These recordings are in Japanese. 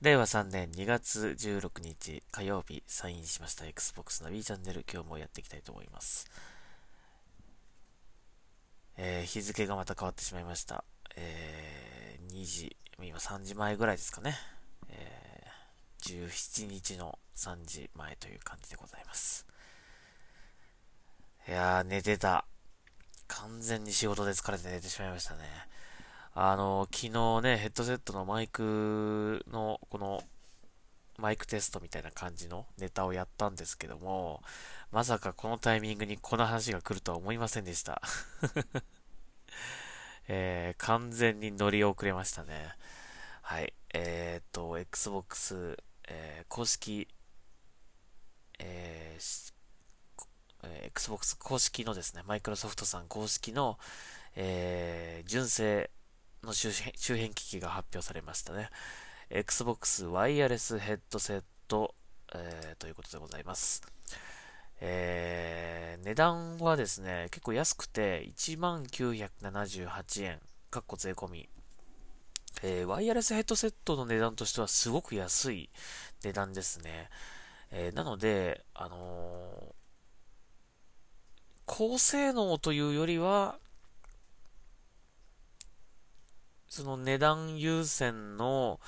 令和3年2月16日火曜日サインしました Xbox の B チャンネル今日もやっていきたいと思います。えー、日付がまた変わってしまいました。えー、2時、今3時前ぐらいですかね。えー、17日の3時前という感じでございます。いやー、寝てた。完全に仕事で疲れて寝てしまいましたね。あの、昨日ね、ヘッドセットのマイクの、この、マイクテストみたいな感じのネタをやったんですけども、まさかこのタイミングにこの話が来るとは思いませんでした。えー、完全に乗り遅れましたね。はい。えー、っと、Xbox、えー、公式、えー、Xbox 公式のですね、マイクロソフトさん公式の、えー、純正の周辺機器が発表されましたね。Xbox ワイヤレスヘッドセット、えー、ということでございます。えー、値段はですね、結構安くて1978円、かっこ税込み。えー、ワイヤレスヘッドセットの値段としてはすごく安い値段ですね。えー、なので、あの高性能というよりは、その値段優先の、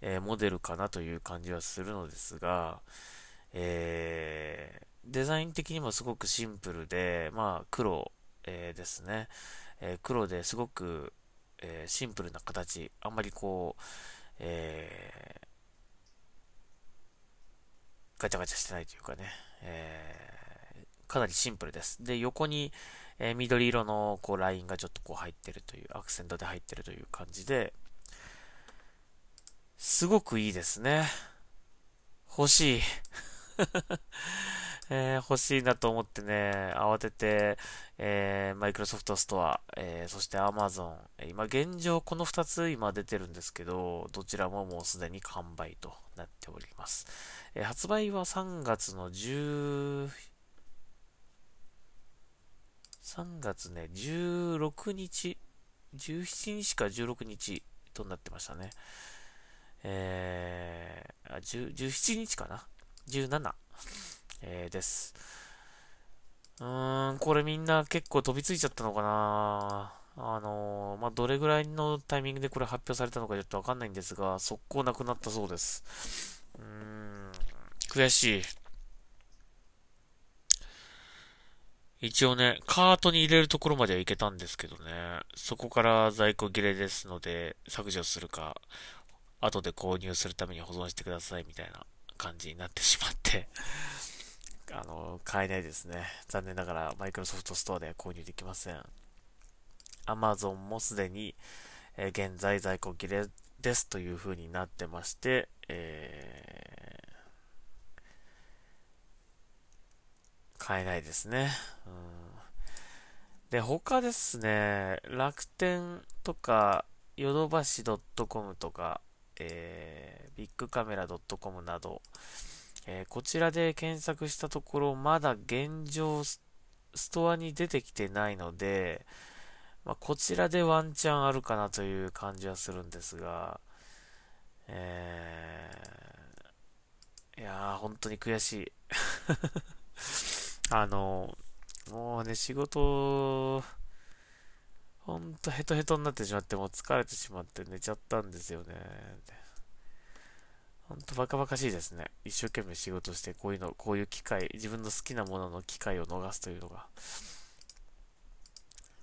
えー、モデルかなという感じはするのですが、えー、デザイン的にもすごくシンプルで、まあ黒、えー、ですね、え黒ですごく、えシンプルな形、あんまりこう、えガチャガチャしてないというかね、えかなりシンプルです。で、横に、えー、緑色のこうラインがちょっとこう入ってるという、アクセントで入ってるという感じで、すごくいいですね。欲しい。えー、欲しいなと思ってね、慌てて、えー、マイクロソフトストア、えー、そしてアマゾン、今現状この2つ今出てるんですけど、どちらももうすでに完売となっております。えー、発売は3月の10、3月ね、16日、17日か16日となってましたね。えー、あ、17日かな ?17、えー、です。うーん、これみんな結構飛びついちゃったのかな？あのー、まあ、どれぐらいのタイミングでこれ発表されたのかちょっとわかんないんですが、速攻なくなったそうです。うーん、悔しい。一応ね、カートに入れるところまではいけたんですけどね、そこから在庫切れですので、削除するか、後で購入するために保存してくださいみたいな感じになってしまって あの、買えないですね。残念ながらマイクロソフトストアでは購入できません。Amazon もすでに、えー、現在在庫切れですという風になってまして、えー買えないですね。うん、で、他ですね、楽天とか、ヨドバシ .com とか、えー、ビッグカメラ .com など、えー、こちらで検索したところ、まだ現状ストアに出てきてないので、まあ、こちらでワンチャンあるかなという感じはするんですが、えー、いやー、本当に悔しい。あの、もうね、仕事、ほんとヘトヘトになってしまって、もう疲れてしまって寝ちゃったんですよね。ほんとバカバカしいですね。一生懸命仕事して、こういうの、こういう機会、自分の好きなものの機会を逃すというのが。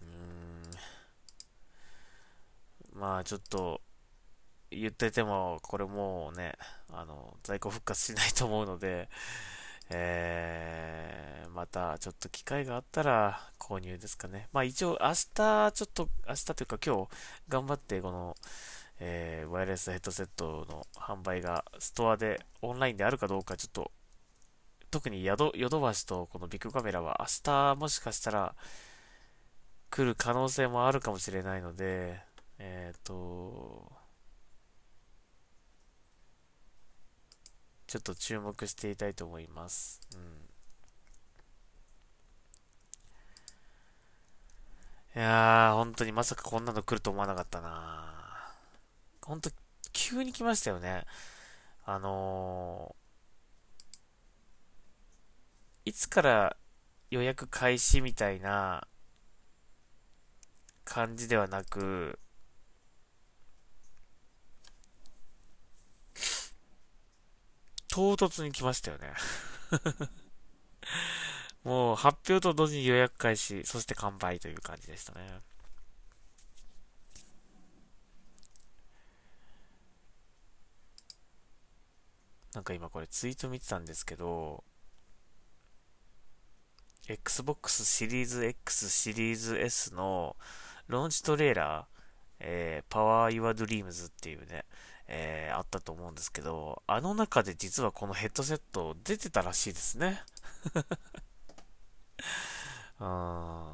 うーん。まあちょっと、言ってても、これもうね、あの、在庫復活しないと思うので、えー、またちょっと機会があったら購入ですかね。まあ一応明日ちょっと、明日というか今日頑張ってこの、えー、ワイヤレスヘッドセットの販売がストアでオンラインであるかどうかちょっと特にヨドバシとこのビッグカメラは明日もしかしたら来る可能性もあるかもしれないので、えっ、ー、と、ちょっと注目していたいと思います。うん。いやー、本当にまさかこんなの来ると思わなかったな本当急に来ましたよね。あのー、いつから予約開始みたいな感じではなく、唐突に来ましたよね もう発表と同時に予約開始、そして完売という感じでしたね。なんか今これツイート見てたんですけど、Xbox シリーズ X シリーズ S のローンチトレーラー、えー、Power Your Dreams っていうね、えー、あったと思うんですけど、あの中で実はこのヘッドセット出てたらしいですね。あ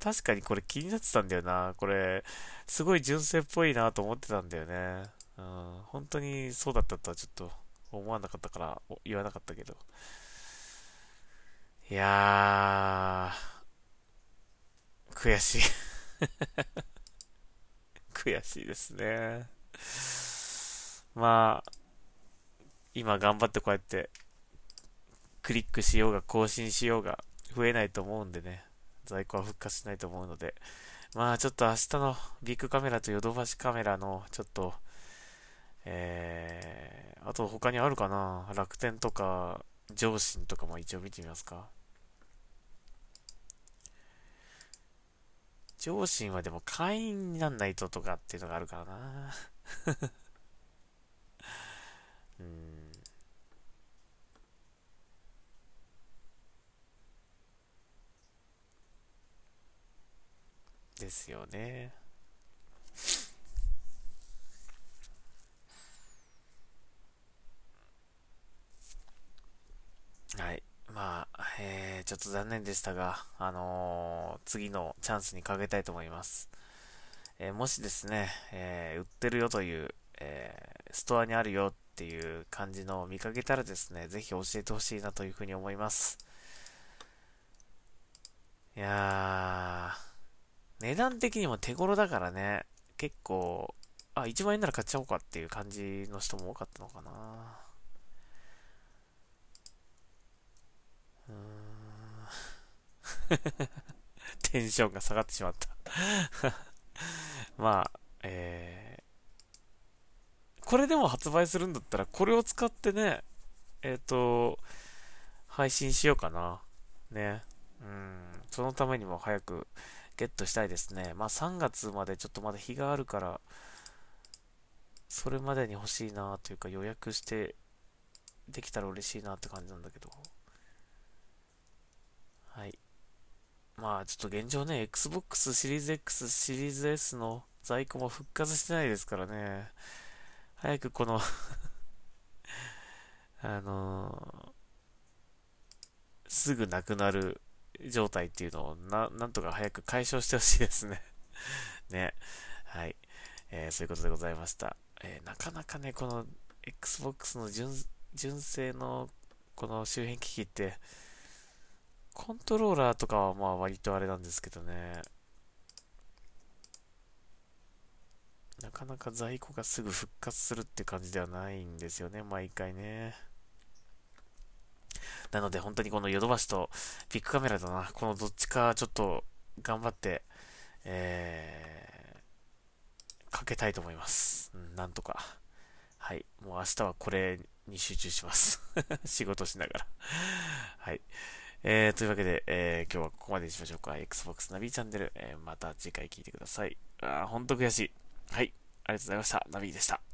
確かにこれ気になってたんだよな。これ、すごい純正っぽいなと思ってたんだよね。うん、本当にそうだったとはちょっと思わなかったから言わなかったけど。いやー、悔しい 悔しいですね。まあ、今頑張ってこうやってクリックしようが更新しようが増えないと思うんでね、在庫は復活しないと思うので、まあちょっと明日のビッグカメラとヨドバシカメラのちょっと、えー、あと他にあるかな楽天とか上信とかも一応見てみますか。上信はでも会員になんないととかっていうのがあるからな。ですよね。はい。まあ、えー、ちょっと残念でしたが、あのー、次のチャンスにかけたいと思います。えー、もしですね、えー、売ってるよという、えストアにあるよっていう感じのを見かけたらですね、ぜひ教えてほしいなというふうに思います。いやー、値段的にも手頃だからね、結構、あ、1万円なら買っちゃおうかっていう感じの人も多かったのかな。うん テンションが下がってしまった まあ、えー、これでも発売するんだったら、これを使ってね、えっ、ー、と、配信しようかな。ね。うん、そのためにも早くゲットしたいですね。まあ3月までちょっとまだ日があるから、それまでに欲しいなというか予約してできたら嬉しいなって感じなんだけど。はい。まあ、ちょっと現状ね、Xbox シリーズ X、シリーズ S の在庫も復活してないですからね。早くこの あのー、すぐなくなる状態っていうのをな、なんとか早く解消してほしいですね ね。はい。えー、そういうことでございました。えー、なかなかね、この Xbox の純純正のこの周辺機器って、コントローラーとかはまあ割とあれなんですけどね。なかなか在庫がすぐ復活するって感じではないんですよね、毎回ね。なので本当にこのヨドバシとビッグカメラだな、このどっちかちょっと頑張って、えー、かけたいと思います。なんとか。はい。もう明日はこれに集中します。仕事しながらはい。えー、というわけで、えー、今日はここまでにしましょうか。Xbox ナビチャンネル、えー、また次回聞いてください。あー、ほんと悔しい。はい。ありがとうございました。ナビでした。